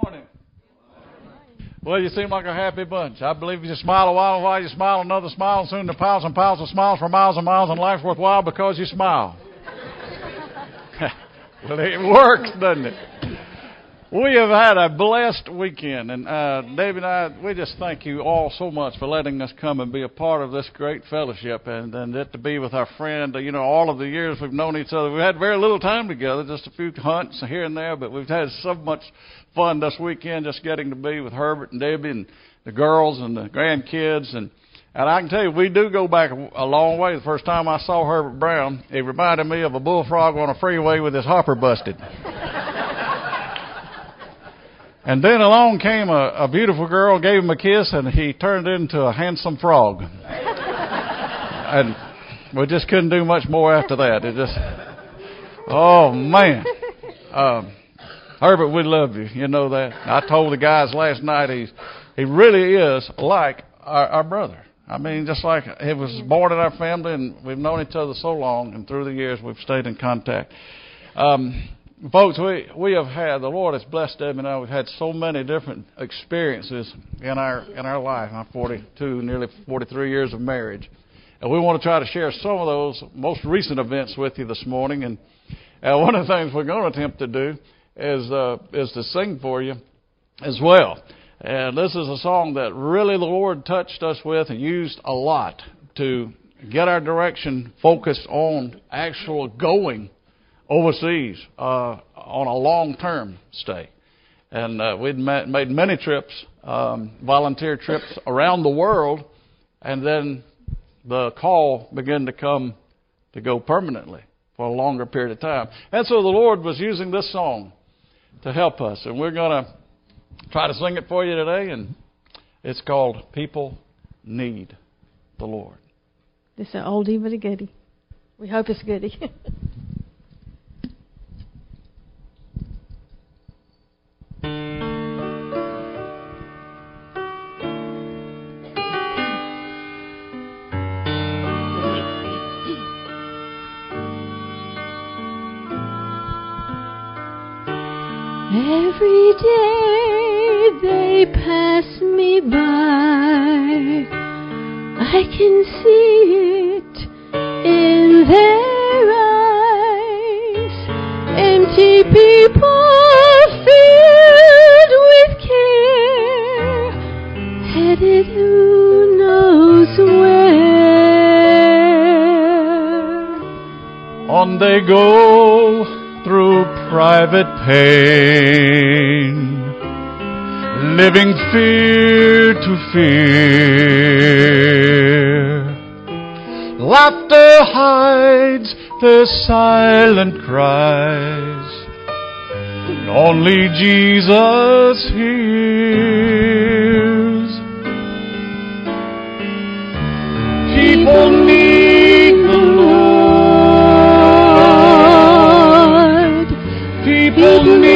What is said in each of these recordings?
morning. Well, you seem like a happy bunch. I believe you smile a while, while you smile another smile, and soon the piles and piles of smiles for miles and miles, and life's worthwhile because you smile. well, it works, doesn't it? We have had a blessed weekend, and uh, Dave and I, we just thank you all so much for letting us come and be a part of this great fellowship, and and it to be with our friend. You know, all of the years we've known each other, we've had very little time together, just a few hunts here and there, but we've had so much fun this weekend just getting to be with Herbert and Debbie and the girls and the grandkids and. And I can tell you, we do go back a long way. The first time I saw Herbert Brown, it reminded me of a bullfrog on a freeway with his hopper busted. And then along came a, a beautiful girl, gave him a kiss, and he turned into a handsome frog. and we just couldn't do much more after that. It just, oh man, um, Herbert, we love you. You know that. I told the guys last night he's he really is like our, our brother. I mean, just like he was born in our family, and we've known each other so long, and through the years we've stayed in contact. Um, Folks, we, we have had, the Lord has blessed Deb and I. We've had so many different experiences in our, in our life. I'm 42, nearly 43 years of marriage. And we want to try to share some of those most recent events with you this morning. And uh, one of the things we're going to attempt to do is, uh, is to sing for you as well. And this is a song that really the Lord touched us with and used a lot to get our direction focused on actual going overseas uh, on a long term stay. And uh, we'd met, made many trips, um, volunteer trips around the world, and then the call began to come to go permanently for a longer period of time. And so the Lord was using this song to help us, and we're going to try to sing it for you today, and it's called People Need the Lord. Is an oldie but a goodie. We hope it's goodie. Every day they pass me by. I can see it in their eyes. Empty people filled with care, headed who knows where. On they go through private pain, living fear to fear. Laughter hides their silent cries, only Jesus hears. People need people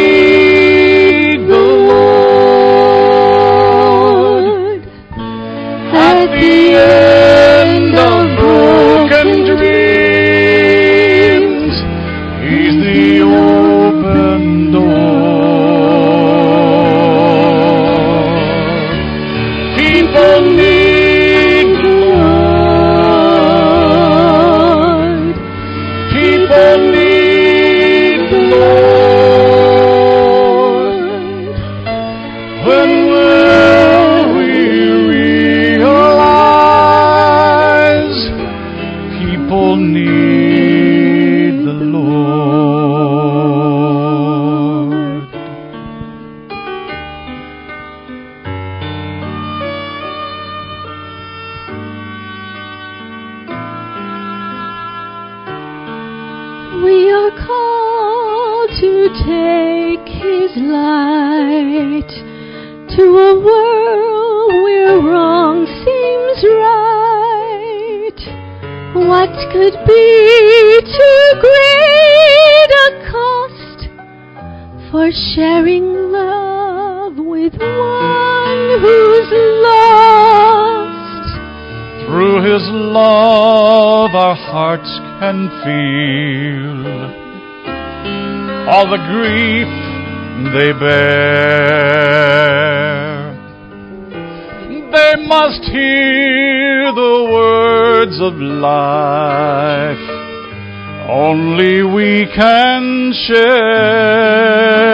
can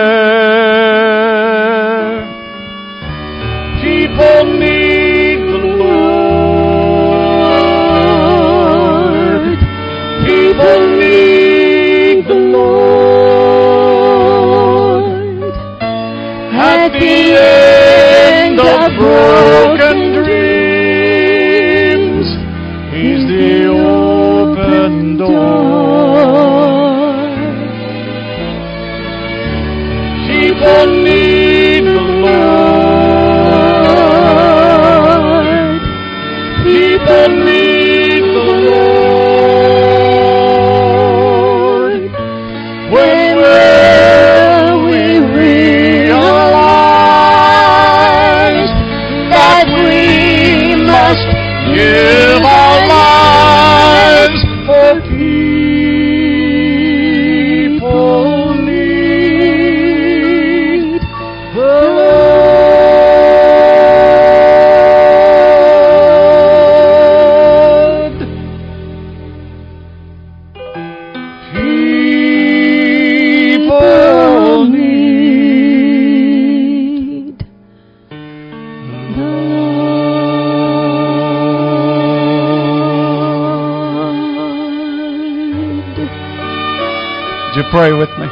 pray with me?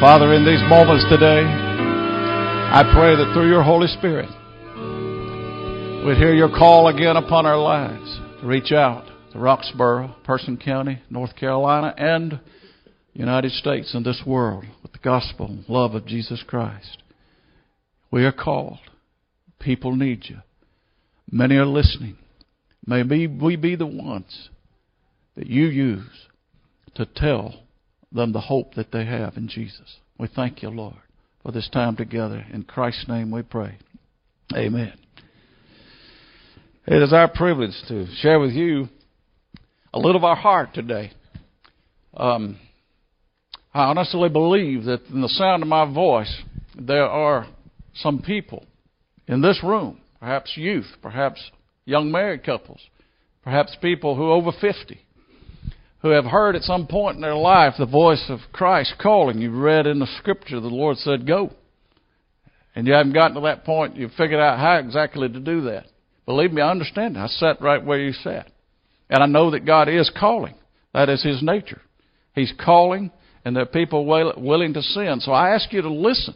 Father, in these moments today, I pray that through your Holy Spirit, we'd hear your call again upon our lives to reach out to Roxboro, Person County, North Carolina, and United States and this world with the gospel and love of Jesus Christ. We are called. People need you. Many are listening. May we be the ones that you use to tell them the hope that they have in Jesus. We thank you, Lord, for this time together. In Christ's name we pray. Amen. It is our privilege to share with you a little of our heart today. Um, I honestly believe that in the sound of my voice, there are some people in this room, perhaps youth, perhaps young married couples, perhaps people who are over 50, who have heard at some point in their life the voice of Christ calling. You've read in the scripture the Lord said, Go. And you haven't gotten to that point, you've figured out how exactly to do that. Believe me, I understand. I sat right where you sat. And I know that God is calling. That is His nature. He's calling, and there are people willing to sin. So I ask you to listen.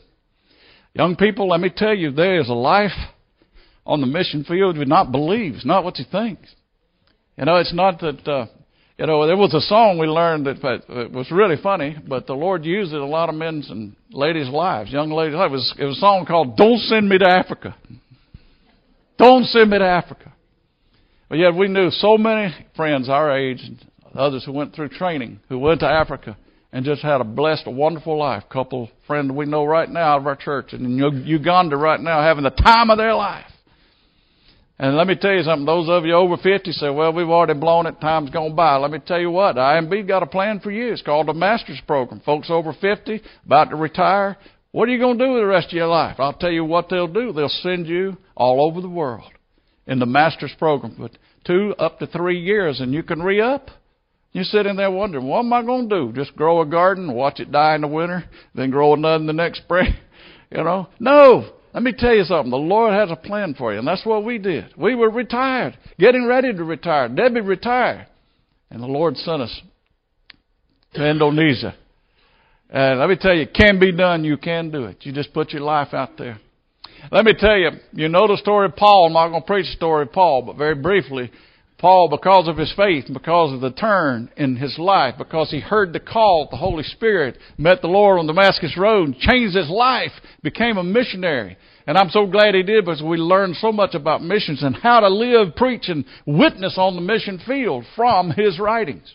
Young people, let me tell you, there is a life on the mission field you not believe. It's not what you think. You know, it's not that, uh, you know, there was a song we learned that it was really funny, but the Lord used it a lot of men's and ladies' lives, young ladies' lives. It was, it was a song called Don't Send Me to Africa. Don't send me to Africa. But yet we knew so many friends our age and others who went through training who went to Africa and just had a blessed, wonderful life. couple friends we know right now out of our church and in Uganda right now having the time of their life. And let me tell you something, those of you over 50 say, well, we've already blown it, time's gone by. Let me tell you what, IMB got a plan for you. It's called the Master's Program. Folks over 50, about to retire, what are you going to do with the rest of your life? I'll tell you what they'll do. They'll send you all over the world in the Master's Program for two up to three years, and you can re-up. You're sitting there wondering, what am I going to do? Just grow a garden, watch it die in the winter, then grow another in the next spring? You know? No! Let me tell you something. The Lord has a plan for you, and that's what we did. We were retired, getting ready to retire. Debbie retired. And the Lord sent us to Indonesia. And let me tell you, it can be done. You can do it. You just put your life out there. Let me tell you, you know the story of Paul. I'm not going to preach the story of Paul, but very briefly, Paul, because of his faith, because of the turn in his life, because he heard the call of the Holy Spirit, met the Lord on Damascus Road, changed his life, became a missionary. And I'm so glad he did because we learned so much about missions and how to live, preach, and witness on the mission field from his writings.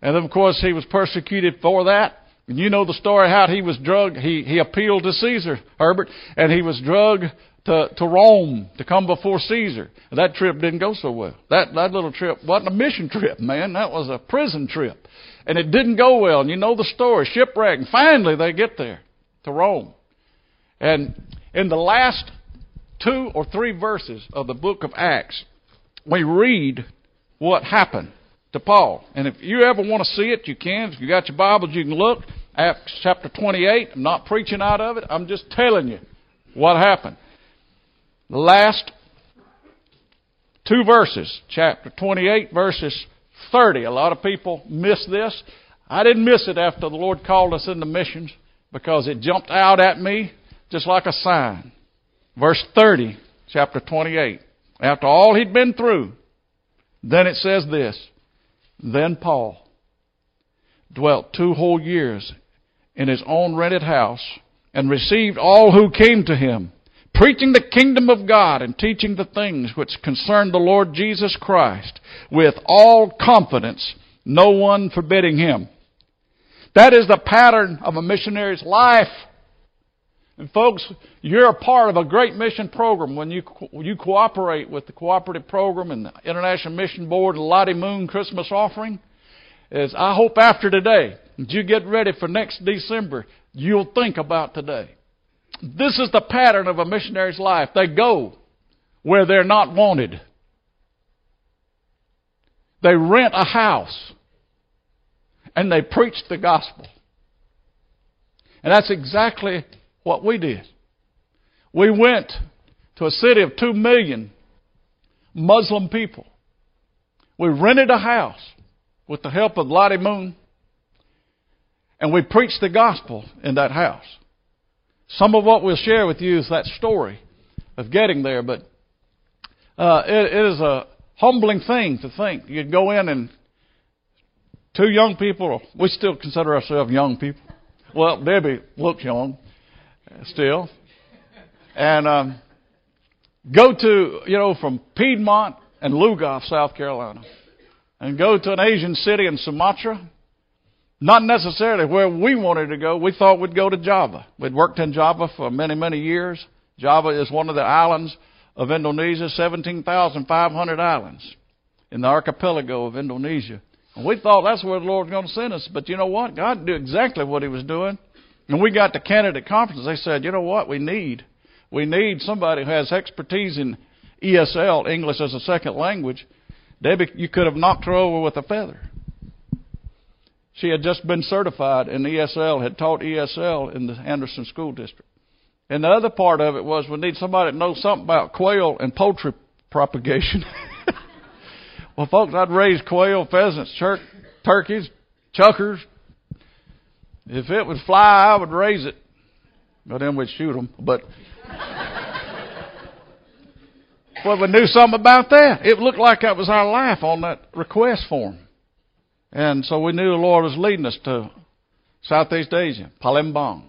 And then, of course, he was persecuted for that. And you know the story how he was drugged. He, he appealed to Caesar, Herbert, and he was drugged to, to Rome to come before Caesar. That trip didn't go so well. That, that little trip wasn't a mission trip, man. That was a prison trip. And it didn't go well. And you know the story. Shipwreck. And finally they get there to Rome. And in the last two or three verses of the book of Acts, we read what happened to Paul. And if you ever want to see it, you can. If you got your Bibles, you can look. Acts chapter 28. I'm not preaching out of it. I'm just telling you what happened. The last two verses, chapter 28, verses 30. A lot of people miss this. I didn't miss it after the Lord called us into missions because it jumped out at me just like a sign. Verse 30, chapter 28. After all he'd been through, then it says this Then Paul dwelt two whole years in his own rented house and received all who came to him, preaching the kingdom of God and teaching the things which concern the Lord Jesus Christ with all confidence, no one forbidding him. That is the pattern of a missionary's life. And folks, you're a part of a great mission program when you you cooperate with the cooperative program and the International Mission Board and Lottie Moon Christmas offering. Is I hope after today, as you get ready for next December, you'll think about today. This is the pattern of a missionary's life. They go where they're not wanted. They rent a house and they preach the gospel. And that's exactly what we did. We went to a city of two million Muslim people. We rented a house with the help of Lottie Moon, and we preached the gospel in that house. Some of what we'll share with you is that story of getting there, but uh, it, it is a humbling thing to think you'd go in and two young people, we still consider ourselves young people. Well, Debbie looks young still. And um, go to, you know, from Piedmont and Lugoff, South Carolina, and go to an Asian city in Sumatra. Not necessarily where we wanted to go. We thought we'd go to Java. We'd worked in Java for many, many years. Java is one of the islands of Indonesia, 17,500 islands in the archipelago of Indonesia. And we thought that's where the Lord was going to send us. But you know what? God knew exactly what He was doing. And we got to candidate conference. They said, you know what? We need we need somebody who has expertise in ESL, English as a second language. Debbie, you could have knocked her over with a feather. She had just been certified in ESL, had taught ESL in the Anderson School District. And the other part of it was we need somebody that knows something about quail and poultry propagation. well, folks, I'd raise quail, pheasants, tur- turkeys, chukars. If it would fly, I would raise it. But then we'd shoot them. But well, we knew something about that. It looked like that was our life on that request form. And so we knew the Lord was leading us to Southeast Asia, Palembang.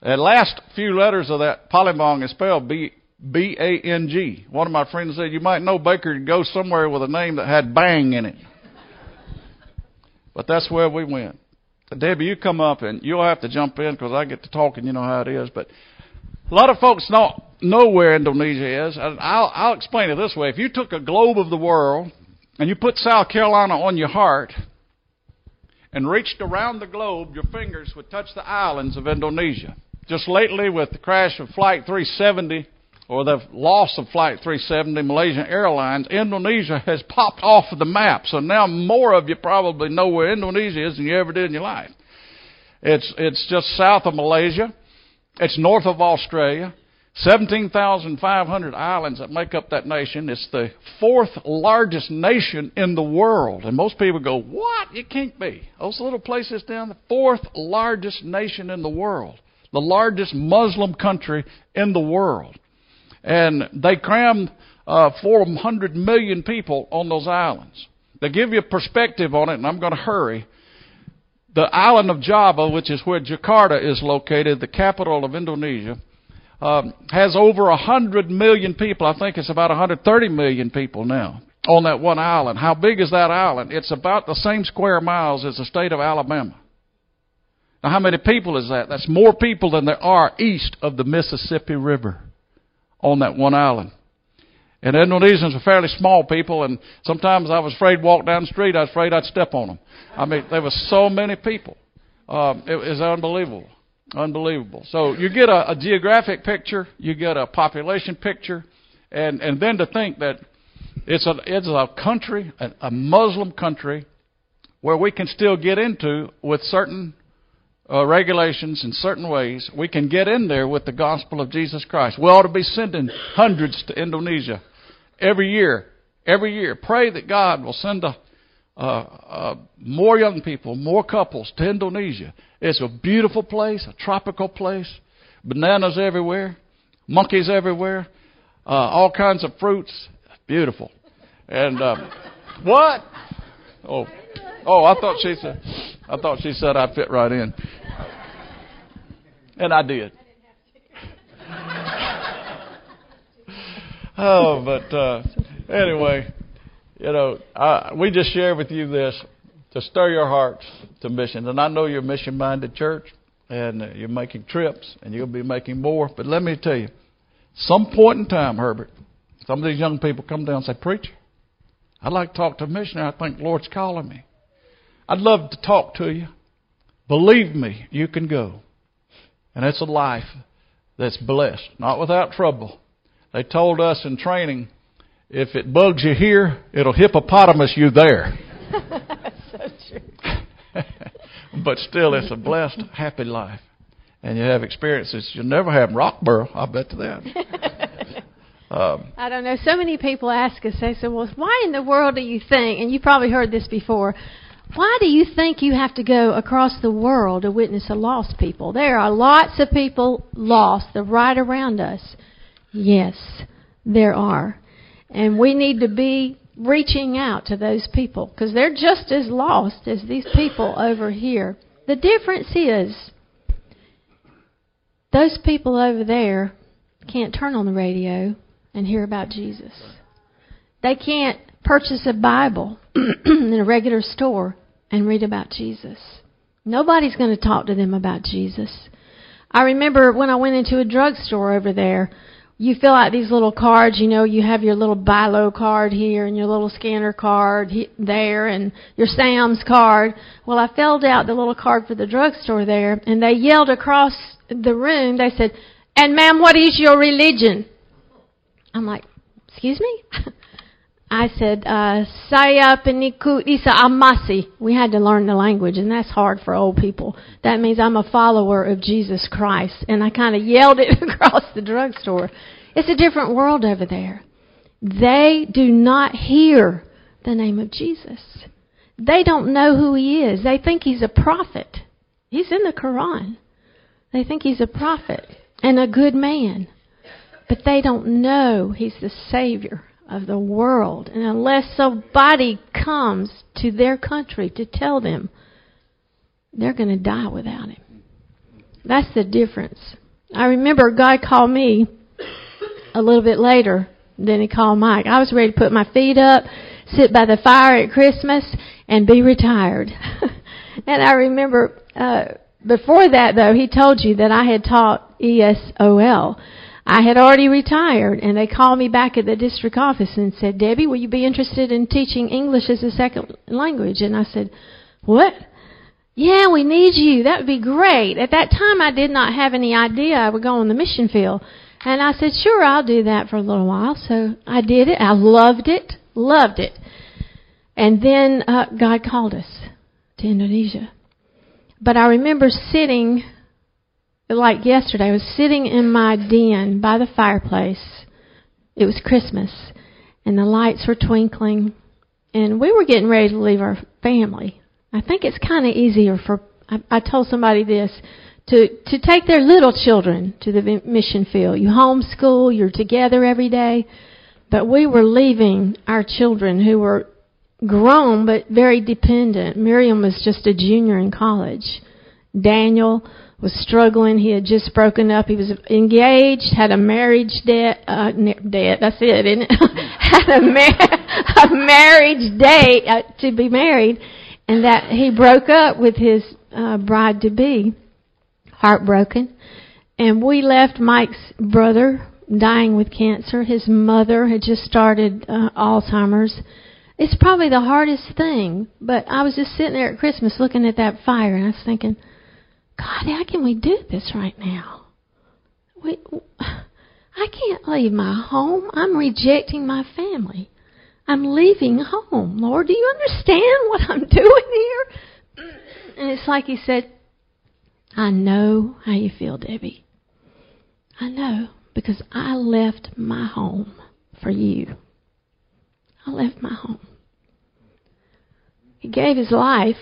The last few letters of that Palembang is spelled B B A N G. One of my friends said, You might know Baker to go somewhere with a name that had bang in it. But that's where we went. Debbie, you come up and you'll have to jump in because I get to talking, you know how it is. But a lot of folks don't know where Indonesia is. I'll, I'll explain it this way. If you took a globe of the world and you put South Carolina on your heart and reached around the globe, your fingers would touch the islands of Indonesia. Just lately, with the crash of Flight 370 or the loss of Flight 370, Malaysian Airlines, Indonesia has popped off of the map. So now more of you probably know where Indonesia is than you ever did in your life. It's, it's just south of Malaysia. It's north of Australia. 17,500 islands that make up that nation. It's the fourth largest nation in the world. And most people go, What? It can't be. Those little places down the fourth largest nation in the world. The largest Muslim country in the world. And they cram uh, 400 million people on those islands. To give you a perspective on it, and I'm going to hurry, the island of Java, which is where Jakarta is located, the capital of Indonesia, um, has over 100 million people. I think it's about 130 million people now on that one island. How big is that island? It's about the same square miles as the state of Alabama. Now, how many people is that? That's more people than there are east of the Mississippi River on that one island. And Indonesians are fairly small people, and sometimes I was afraid to walk down the street. I was afraid I'd step on them. I mean, there were so many people. Um, it was unbelievable. Unbelievable. So you get a, a geographic picture, you get a population picture, and and then to think that it's a it's a country, a, a Muslim country, where we can still get into with certain uh, regulations in certain ways. We can get in there with the gospel of Jesus Christ. We ought to be sending hundreds to Indonesia every year. Every year, pray that God will send a, uh, uh, more young people, more couples to Indonesia. It's a beautiful place, a tropical place, bananas everywhere, monkeys everywhere, uh, all kinds of fruits. Beautiful. And um, what? Oh, oh! I thought she said. I thought she said I'd fit right in, and I did. oh, but uh, anyway, you know, I, we just share with you this to stir your hearts to missions. And I know you're a mission minded church and uh, you're making trips and you'll be making more. But let me tell you, some point in time, Herbert, some of these young people come down and say, Preacher, I'd like to talk to a missionary. I think the Lord's calling me. I'd love to talk to you. Believe me, you can go. And it's a life that's blessed, not without trouble. They told us in training if it bugs you here, it'll hippopotamus you there. so true. but still, it's a blessed, happy life. And you have experiences you'll never have in Roxboro, I bet to that. um, I don't know. So many people ask us, they say, well, why in the world do you think, and you probably heard this before, why do you think you have to go across the world to witness a lost people? There are lots of people lost. They're right around us. Yes, there are. And we need to be reaching out to those people because they're just as lost as these people over here. The difference is those people over there can't turn on the radio and hear about Jesus. They can't purchase a Bible in a regular store and read about Jesus. Nobody's going to talk to them about Jesus. I remember when I went into a drugstore over there, you fill out these little cards. You know, you have your little BI-LO card here and your little scanner card there and your Sam's card. Well, I filled out the little card for the drugstore there and they yelled across the room. They said, and ma'am, what is your religion? I'm like, excuse me? I said, uh, Saya Peniku Isa Almasih. We had to learn the language, and that's hard for old people. That means I'm a follower of Jesus Christ. And I kind of yelled it across the drugstore. It's a different world over there. They do not hear the name of Jesus. They don't know who he is. They think he's a prophet. He's in the Quran. They think he's a prophet and a good man. But they don't know he's the Savior of the world. And unless somebody comes to their country to tell them, they're going to die without him. That's the difference. I remember God called me a little bit later than he called Mike. I was ready to put my feet up, sit by the fire at Christmas, and be retired. and I remember uh, before that, though, he told you that I had taught ESOL. I had already retired, and they called me back at the district office and said, Debbie, will you be interested in teaching English as a second language? And I said, What? Yeah, we need you. That would be great. At that time, I did not have any idea I would go on the mission field. And I said, Sure, I'll do that for a little while. So I did it. I loved it. Loved it. And then uh, God called us to Indonesia. But I remember sitting like yesterday, I was sitting in my den by the fireplace. It was Christmas, and the lights were twinkling, and we were getting ready to leave our family. I think it's kind of easier for. I, I told somebody this to to take their little children to the mission field. You homeschool, you're together every day, but we were leaving our children who were grown but very dependent. Miriam was just a junior in college. Daniel was struggling. He had just broken up. He was engaged, had a marriage debt, uh, debt, that's it, isn't it? had a, mar- a marriage date uh, to be married, and that he broke up with his uh, bride to be, heartbroken. And we left Mike's brother dying with cancer. His mother had just started uh, Alzheimer's. It's probably the hardest thing, but I was just sitting there at Christmas looking at that fire, and I was thinking, God, how can we do this right now? We, I can't leave my home. I'm rejecting my family. I'm leaving home. Lord, do you understand what I'm doing here? And it's like he said, I know how you feel, Debbie. I know because I left my home for you. I left my home. He gave his life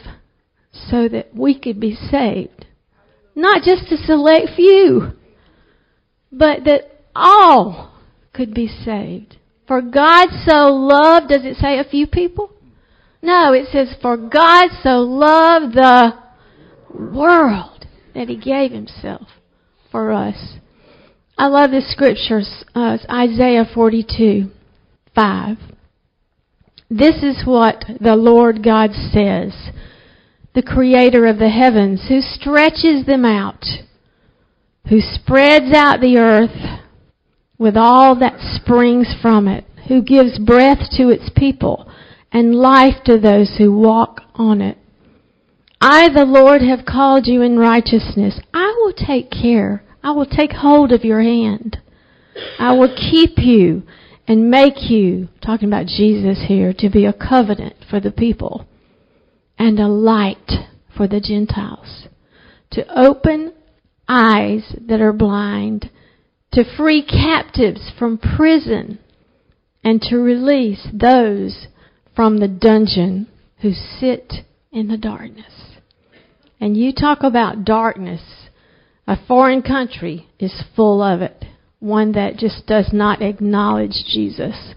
so that we could be saved. Not just a select few, but that all could be saved. For God so loved, does it say a few people? No, it says, for God so loved the world that he gave himself for us. I love this scripture, uh, Isaiah 42, 5. This is what the Lord God says, the creator of the heavens, who stretches them out, who spreads out the earth with all that springs from it, who gives breath to its people and life to those who walk on it. I, the Lord, have called you in righteousness. I will take care. I will take hold of your hand. I will keep you and make you, talking about Jesus here, to be a covenant for the people and a light for the Gentiles. To open eyes that are blind, to free captives from prison, and to release those from the dungeon who sit in the darkness. And you talk about darkness. A foreign country is full of it. One that just does not acknowledge Jesus.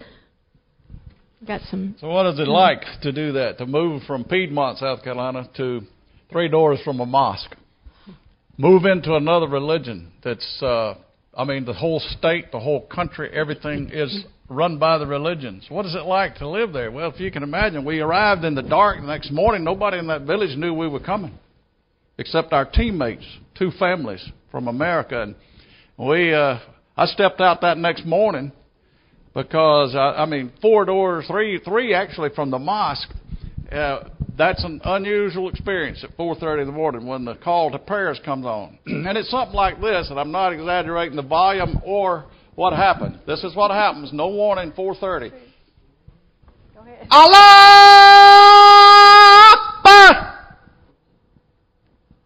Got some. So, what is it like to do that? To move from Piedmont, South Carolina, to three doors from a mosque? Move into another religion that's, uh, I mean, the whole state, the whole country, everything is run by the religions. What is it like to live there? Well, if you can imagine, we arrived in the dark the next morning. Nobody in that village knew we were coming, except our teammates, two families from America. And we, uh, I stepped out that next morning because I, I mean, four doors, three, three actually from the mosque. Uh, that's an unusual experience at 4:30 in the morning when the call to prayers comes on, and it's something like this. And I'm not exaggerating the volume or what happened. This is what happens. No warning. 4:30. Allah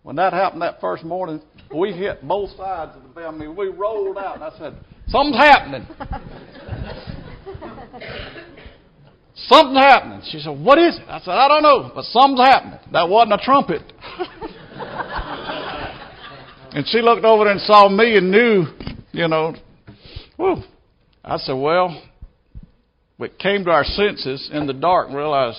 When that happened that first morning, we hit both sides of the bed. I mean, we rolled out, and I said, "Something's happening." Something's happening. She said, What is it? I said, I don't know, but something's happening. That wasn't a trumpet. and she looked over and saw me and knew, you know, Whew. I said, well, we came to our senses in the dark and realized,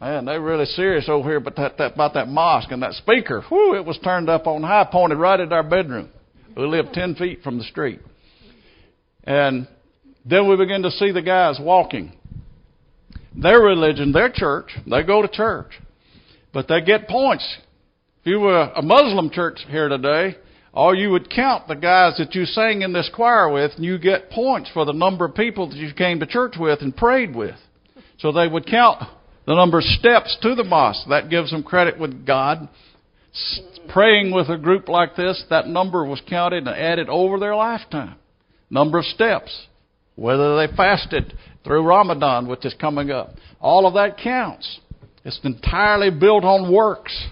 man, they're really serious over here about that, that, about that mosque and that speaker. Whew, it was turned up on high, pointed right at our bedroom. We lived 10 feet from the street. And then we begin to see the guys walking. Their religion, their church, they go to church. But they get points. If you were a Muslim church here today, all you would count the guys that you sang in this choir with, and you get points for the number of people that you came to church with and prayed with. So they would count the number of steps to the mosque. That gives them credit with God. Praying with a group like this, that number was counted and added over their lifetime. Number of steps. Whether they fasted through Ramadan, which is coming up. All of that counts. It's entirely built on works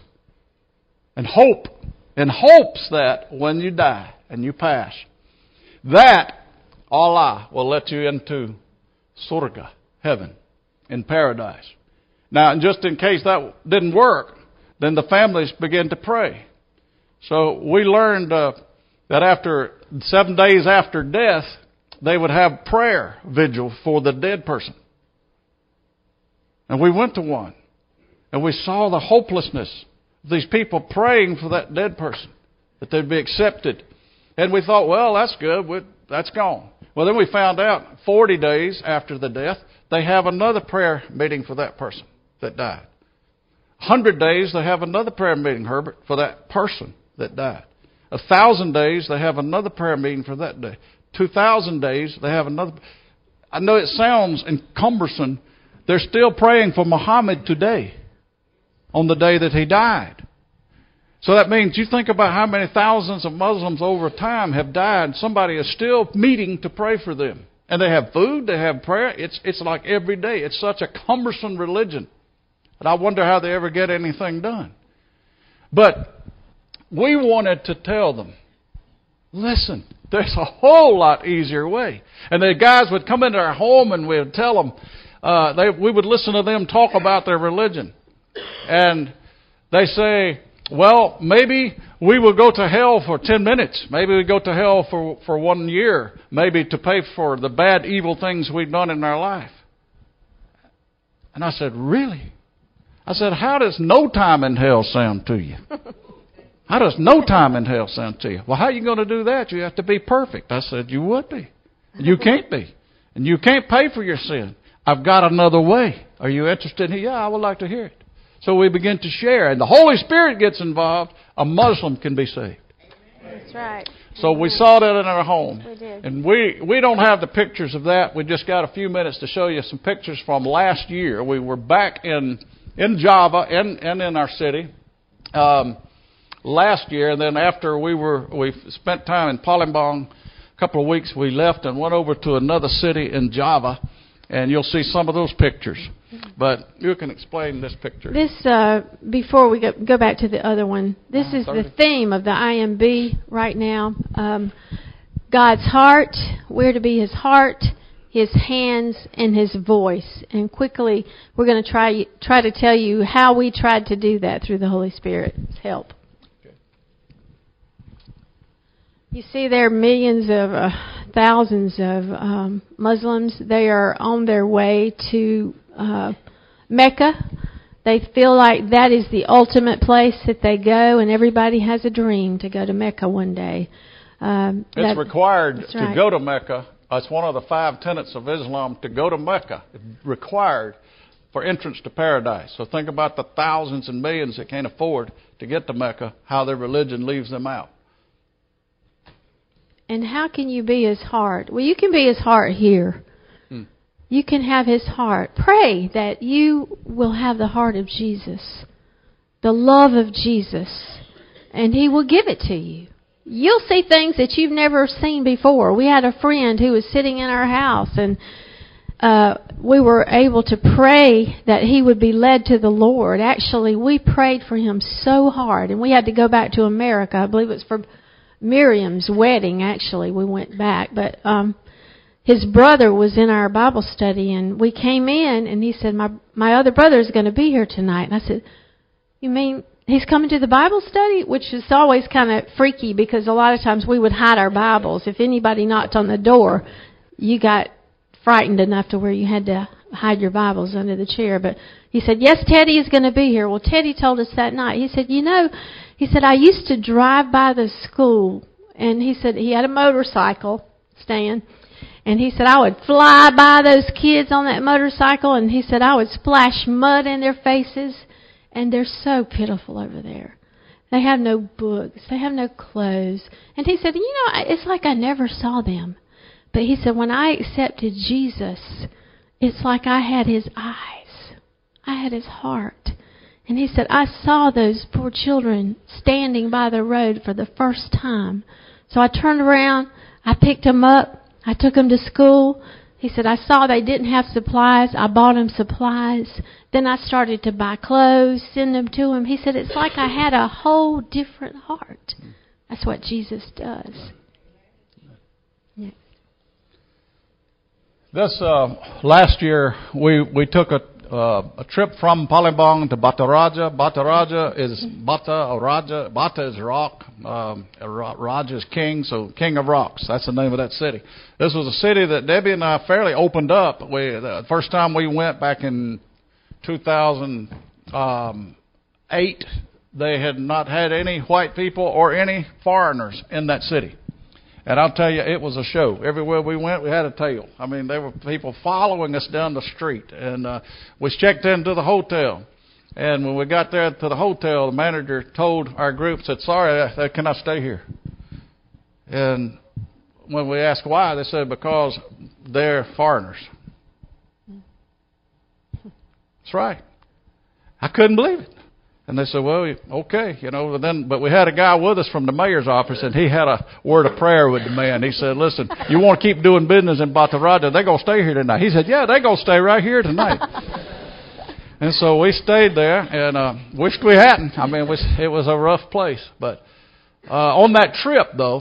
and hope in hopes that when you die and you pass, that Allah will let you into Surga, heaven, in paradise. Now, just in case that didn't work, then the families began to pray. So we learned uh, that after seven days after death, they would have prayer vigil for the dead person. And we went to one, and we saw the hopelessness of these people praying for that dead person, that they'd be accepted. And we thought, well, that's good. That's gone. Well, then we found out 40 days after the death, they have another prayer meeting for that person that died. 100 days, they have another prayer meeting, Herbert, for that person that died. A thousand days, they have another prayer meeting for that day. 2,000 days, they have another. I know it sounds cumbersome. They're still praying for Muhammad today on the day that he died. So that means you think about how many thousands of Muslims over time have died. Somebody is still meeting to pray for them. And they have food, they have prayer. It's, it's like every day. It's such a cumbersome religion. And I wonder how they ever get anything done. But we wanted to tell them, listen, there's a whole lot easier way. And the guys would come into our home and we'd tell them, uh, they, we would listen to them talk about their religion. And they say, well, maybe we will go to hell for 10 minutes. Maybe we go to hell for, for one year. Maybe to pay for the bad, evil things we've done in our life. And I said, really? I said, how does no time in hell sound to you? How does no time in hell sound to you? Well, how are you going to do that? You have to be perfect. I said, you would be. You can't be. And you can't pay for your sin. I've got another way. Are you interested? Yeah, I would like to hear it. So we begin to share, and the Holy Spirit gets involved. A Muslim can be saved. That's right. So we saw that in our home. We did. And we, we don't have the pictures of that. We just got a few minutes to show you some pictures from last year. We were back in, in Java and, and in our city um, last year. And then after we were, we spent time in Palembang, a couple of weeks, we left and went over to another city in Java. And you'll see some of those pictures. But you can explain this picture. This, uh, before we go, go back to the other one, this is the theme of the IMB right now. Um, God's heart, where to be His heart, His hands, and His voice. And quickly, we're going to try try to tell you how we tried to do that through the Holy Spirit's help. You see, there are millions of uh, thousands of um, Muslims. They are on their way to uh, Mecca. They feel like that is the ultimate place that they go, and everybody has a dream to go to Mecca one day. Um, It's that- required that's to go to Mecca. It's one of the five tenets of Islam to go to Mecca. It's required for entrance to paradise. So think about the thousands and millions that can't afford to get to Mecca, how their religion leaves them out. And how can you be his heart? Well, you can be his heart here. Hmm. You can have his heart. Pray that you will have the heart of Jesus, the love of Jesus, and he will give it to you. You'll see things that you've never seen before. We had a friend who was sitting in our house and uh, we were able to pray that he would be led to the Lord. Actually, we prayed for him so hard, and we had to go back to America. I believe it's for Miriam's wedding. Actually, we went back, but um, his brother was in our Bible study, and we came in, and he said, "My my other brother is going to be here tonight." And I said, "You mean?" He's coming to the Bible study, which is always kind of freaky because a lot of times we would hide our Bibles. If anybody knocked on the door, you got frightened enough to where you had to hide your Bibles under the chair. But he said, Yes, Teddy is going to be here. Well, Teddy told us that night. He said, You know, he said, I used to drive by the school. And he said, he had a motorcycle stand. And he said, I would fly by those kids on that motorcycle. And he said, I would splash mud in their faces. And they're so pitiful over there. They have no books. They have no clothes. And he said, You know, it's like I never saw them. But he said, when I accepted Jesus, it's like I had his eyes. I had his heart. And he said, I saw those poor children standing by the road for the first time. So I turned around, I picked them up, I took them to school. He said, I saw they didn't have supplies. I bought them supplies. Then I started to buy clothes, send them to him. He said, it's like I had a whole different heart. That's what Jesus does. This uh, last year, we we took a uh, a trip from Palembang to Baturaja. Baturaja is Bata or Raja. Bata is rock. Um, Raja is king, so king of rocks. That's the name of that city. This was a city that Debbie and I fairly opened up. We the first time we went back in 2008, they had not had any white people or any foreigners in that city. And I'll tell you, it was a show. Everywhere we went, we had a tail. I mean, there were people following us down the street. And uh, we checked into the hotel. And when we got there to the hotel, the manager told our group, said, sorry, I, I cannot stay here. And when we asked why, they said, because they're foreigners. That's right. I couldn't believe it. And they said, well, okay, you know, but then, but we had a guy with us from the mayor's office and he had a word of prayer with the man. He said, listen, you want to keep doing business in Baturaja? They're going to stay here tonight. He said, yeah, they're going to stay right here tonight. and so we stayed there and, uh, wished we hadn't. I mean, it was, it was a rough place, but, uh, on that trip though,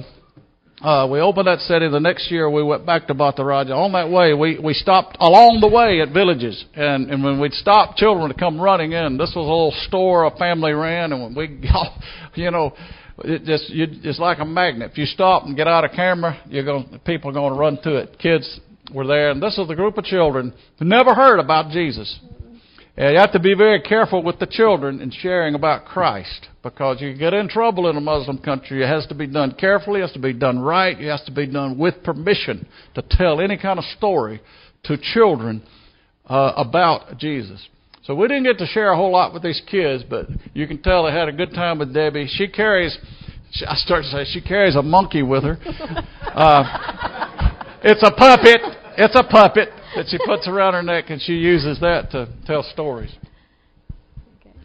uh, we opened that city. The next year, we went back to Baturaja. On that way, we, we stopped along the way at villages. And, and when we'd stop children would come running in, this was a little store a family ran. And when we got, you know, it just, you, it's like a magnet. If you stop and get out of camera, you're going, people are going to run to it. Kids were there. And this is the group of children who never heard about Jesus. And you have to be very careful with the children in sharing about Christ because you get in trouble in a Muslim country. It has to be done carefully, it has to be done right, it has to be done with permission to tell any kind of story to children uh, about Jesus. So we didn't get to share a whole lot with these kids, but you can tell they had a good time with Debbie. She carries, I start to say, she carries a monkey with her. Uh, it's a puppet. It's a puppet that she puts around her neck, and she uses that to tell stories. Okay.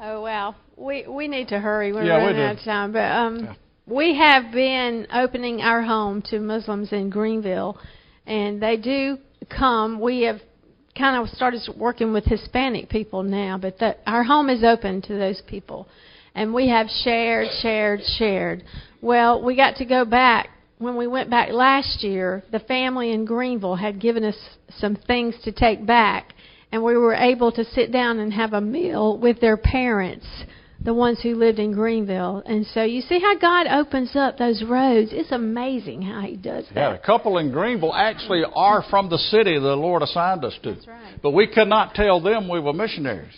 Oh wow, we we need to hurry. We're Yeah, running do. out of time, but um, Yeah. we have been opening our home to Muslims in Greenville, and they do come. We have kind of started working with Hispanic people now, but that our home is open to those people, and we have shared, shared, shared. Well, we got to go back when we went back last year. The family in Greenville had given us some things to take back, and we were able to sit down and have a meal with their parents. The ones who lived in Greenville. And so you see how God opens up those roads. It's amazing how He does that. Yeah, the couple in Greenville actually are from the city the Lord assigned us to. That's right. But we could not tell them we were missionaries.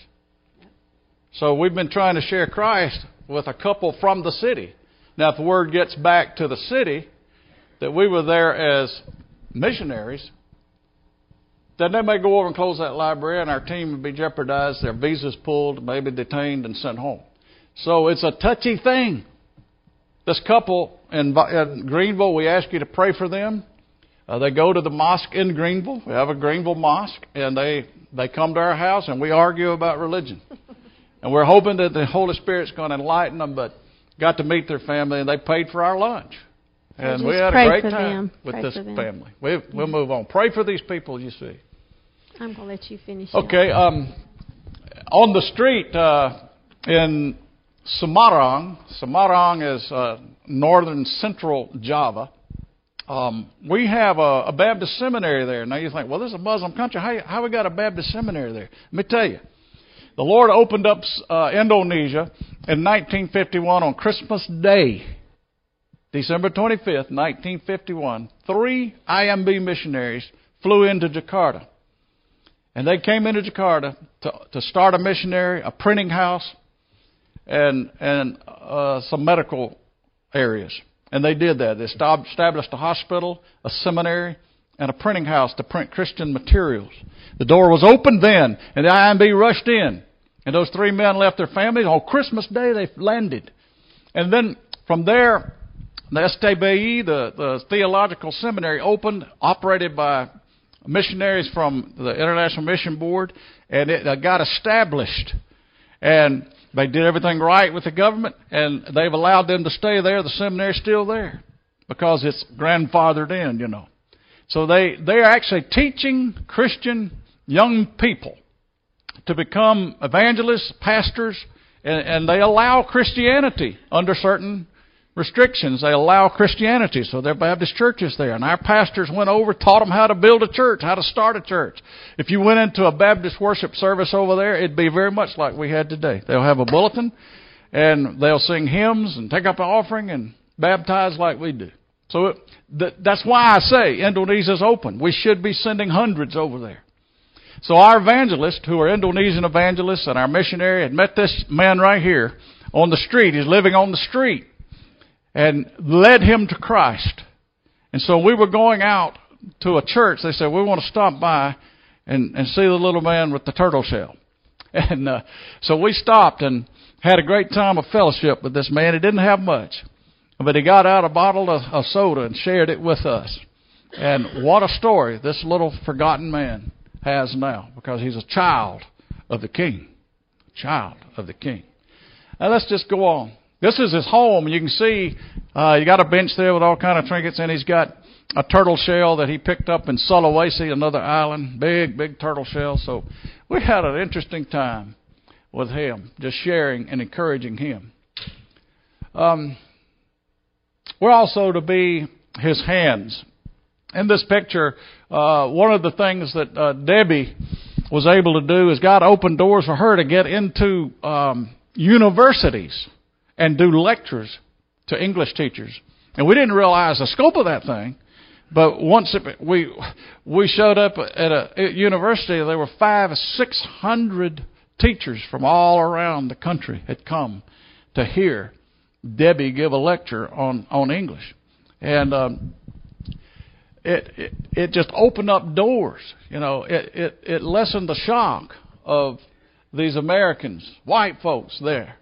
So we've been trying to share Christ with a couple from the city. Now, if the word gets back to the city that we were there as missionaries, then they may go over and close that library and our team would be jeopardized, their visas pulled, maybe detained and sent home. So it's a touchy thing. This couple in, Greenville, we ask you to pray for them. Uh, they go to the mosque in Greenville. We have a Greenville mosque, and they they come to our house, and we argue about religion. and we're hoping that the Holy Spirit's going to enlighten them. But got to meet their family, and they paid for our lunch, and we had a great time with Pray this family. We, we'll move on. Pray for these people you see. I'm going to let you finish. Okay, um, on the street uh, in Semarang, Semarang is uh, northern central Java. Um, we have a, a Baptist seminary there. Now you think, well, this is a Muslim country. How, how we got a Baptist seminary there? Let me tell you. The Lord opened up uh, Indonesia in 1951 on Christmas Day, December 25th, 1951. Three IMB missionaries flew into Jakarta. And they came into Jakarta to, to start a missionary, a printing house, and, and uh, some medical areas. And they did that. They established a hospital, a seminary, and a printing house to print Christian materials. The door was open then, and the IMB rushed in. And those three men left their families. On Christmas Day, they landed. And then from there, the STBE, the, the theological seminary, opened, operated by missionaries from the International Mission Board, and it uh, got established. And they did everything right with the government, and they've allowed them to stay there. The seminary's still there because it's grandfathered in, you know. So they they're actually teaching Christian young people to become evangelists, pastors, and, and they allow Christianity under certain restrictions. They allow Christianity, so there are Baptist churches there. And our pastors went over, taught them how to build a church, how to start a church. If you went into a Baptist worship service over there, it'd be very much like we had today. They'll have a bulletin, and they'll sing hymns and take up an offering and baptize like we do. So it, th- that's why I say Indonesia's open. We should be sending hundreds over there. So our evangelists, who are Indonesian evangelists, and our missionary had met this man right here on the street. He's living on the street and led him to Christ. And so we were going out to a church. They said, we want to stop by and, and see the little man with the turtle shell. And uh, so we stopped and had a great time of fellowship with this man. He didn't have much, but he got out a bottle of, of soda and shared it with us. And what a story this little forgotten man has now because he's a child of the king. child of the King. Now let's just go on. This is his home, you can see uh, you got a bench there with all kind of trinkets, and he's got a turtle shell that he picked up in Sulawesi, another island, big, big turtle shell. So we had an interesting time with him, just sharing and encouraging him. Um, we're also to be his hands. In this picture, uh, one of the things that uh, Debbie was able to do is God opened doors for her to get into um, universities and do lectures to English teachers. And we didn't realize the scope of that thing. But once it, we we showed up at a at university, there were five, six hundred teachers from all around the country had come to hear Debbie give a lecture on on English, and um, it, it it just opened up doors. You know, it it it lessened the shock of these Americans, white folks there.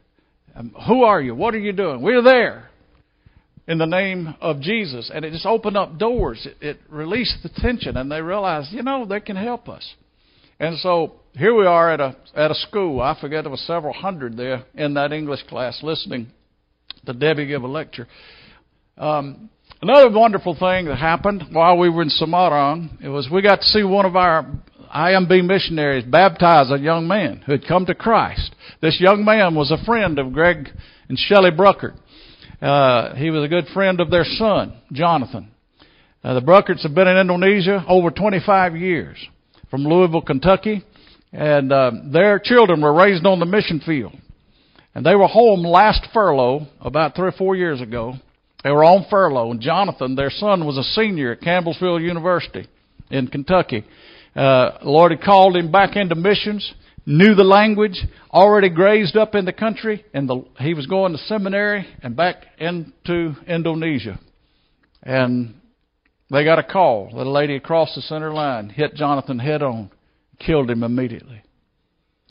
Um, who are you? What are you doing? We're there in the name of Jesus, and it just opened up doors. It, it released the tension, and they realized, you know, they can help us. And so here we are at a at a school. I forget there was several hundred there in that English class listening to Debbie give a lecture. Um, another wonderful thing that happened while we were in Semarang it was we got to see one of our IMB missionaries baptize a young man who had come to Christ. This young man was a friend of Greg and Shelley Bruckert. Uh, he was a good friend of their son, Jonathan. Uh, the Bruckerts have been in Indonesia over 25 years from Louisville, Kentucky, and uh, their children were raised on the mission field. And they were home last furlough, about three or four years ago. They were on furlough, and Jonathan, their son, was a senior at Campbellsville University in Kentucky. Uh, the Lord had called him back into missions, knew the language, already grazed up in the country, and the, he was going to seminary and back into Indonesia. And they got a call that lady across the center line hit Jonathan head on, killed him immediately.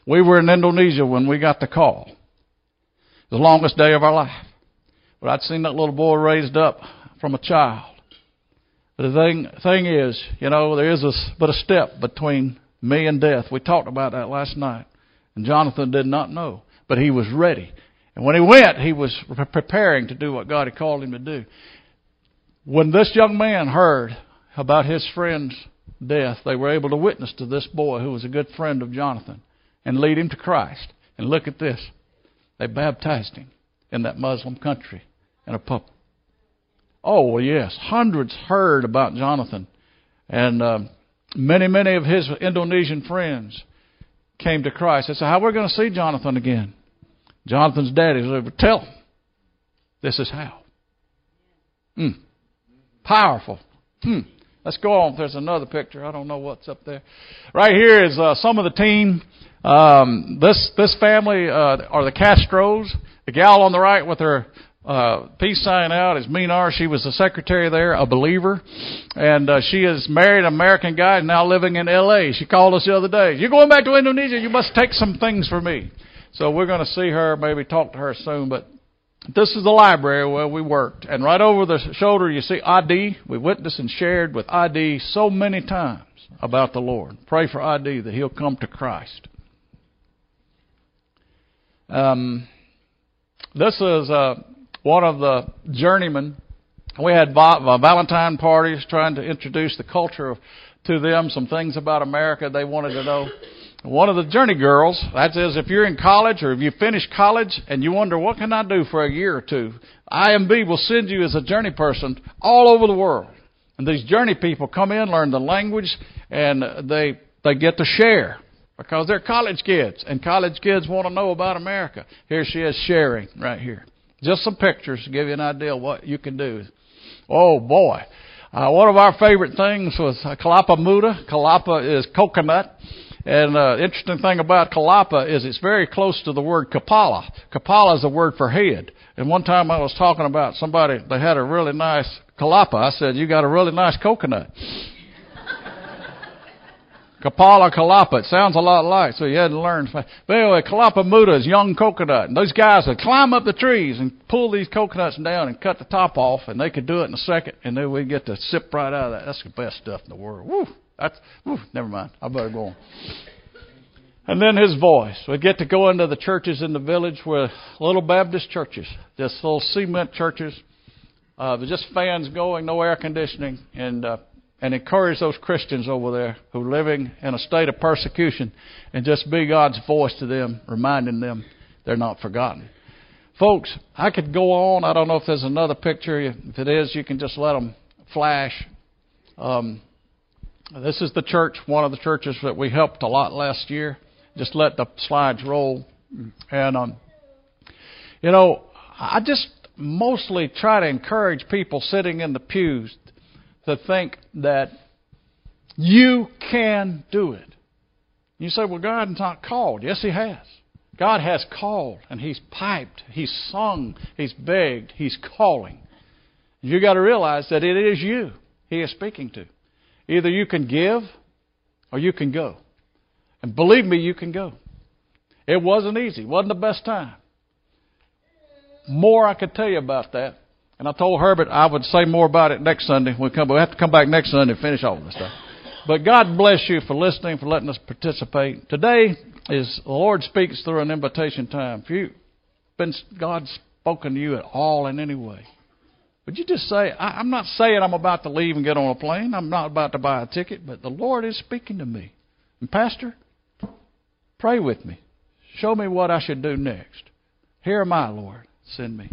We were in Indonesia when we got the call the longest day of our life. But I'd seen that little boy raised up from a child. But the thing, thing is, you know, there is a, but a step between me and death. We talked about that last night. And Jonathan did not know, but he was ready. And when he went, he was preparing to do what God had called him to do. When this young man heard about his friend's death, they were able to witness to this boy who was a good friend of Jonathan and lead him to Christ. And look at this. They baptized him in that Muslim country in a pub. Oh, well, yes. Hundreds heard about Jonathan. And um, many, many of his Indonesian friends came to Christ. They said, How are we going to see Jonathan again? Jonathan's daddy said, Tell him. This is how. Hmm. Powerful. Hmm. Let's go on. There's another picture. I don't know what's up there. Right here is uh, some of the team um, this this family uh, are the Castros. The gal on the right with her uh, peace sign out is Minar. She was the secretary there, a believer, and uh, she is married an American guy now living in L.A. She called us the other day. You're going back to Indonesia. You must take some things for me. So we're going to see her, maybe talk to her soon. But this is the library where we worked, and right over the shoulder you see ID. We witnessed and shared with ID so many times about the Lord. Pray for ID that he'll come to Christ. Um, this is uh, one of the journeymen. We had uh, Valentine parties trying to introduce the culture of, to them, some things about America they wanted to know. One of the journey girls, that is, if you're in college or if you finish college and you wonder, what can I do for a year or two? IMB will send you as a journey person all over the world. And these journey people come in, learn the language, and they, they get to share because they're college kids, and college kids want to know about America. Here she is sharing right here. Just some pictures to give you an idea of what you can do. Oh boy. Uh, one of our favorite things was uh, Kalapa Muda. Kalapa is coconut. And uh, interesting thing about Kalapa is it's very close to the word Kapala. Kapala is a word for head. And one time I was talking about somebody, they had a really nice Kalapa. I said, you got a really nice coconut. Kapala Kalapa. It sounds a lot like, so you had to learn. But anyway, Kalapa Muda is young coconut. And those guys would climb up the trees and pull these coconuts down and cut the top off, and they could do it in a second, and then we'd get to sip right out of that. That's the best stuff in the world. Woo! That's, woo, never mind. I better go on. And then his voice. We'd get to go into the churches in the village with little Baptist churches, just little cement churches, uh, just fans going, no air conditioning, and uh, and encourage those Christians over there who are living in a state of persecution, and just be God's voice to them, reminding them they're not forgotten. Folks, I could go on. I don't know if there's another picture. If it is, you can just let them flash. Um, this is the church, one of the churches that we helped a lot last year just let the slides roll. And, um, you know, I just mostly try to encourage people sitting in the pews to think that you can do it. You say, well, God God's not called. Yes, He has. God has called, and He's piped, He's sung, He's begged, He's calling. You've got to realize that it is you He is speaking to. Either you can give or you can go. And believe me, you can go. It wasn't easy. It wasn't the best time. More I could tell you about that. And I told Herbert I would say more about it next Sunday. We come, we have to come back next Sunday and finish all this stuff. But God bless you for listening, for letting us participate. Today is the Lord speaks through an invitation time. If you been God's spoken to you at all in any way, would you just say, I, I'm not saying I'm about to leave and get on a plane. I'm not about to buy a ticket, but the Lord is speaking to me. And Pastor, Pray with me. Show me what I should do next. Here am I, Lord. Send me.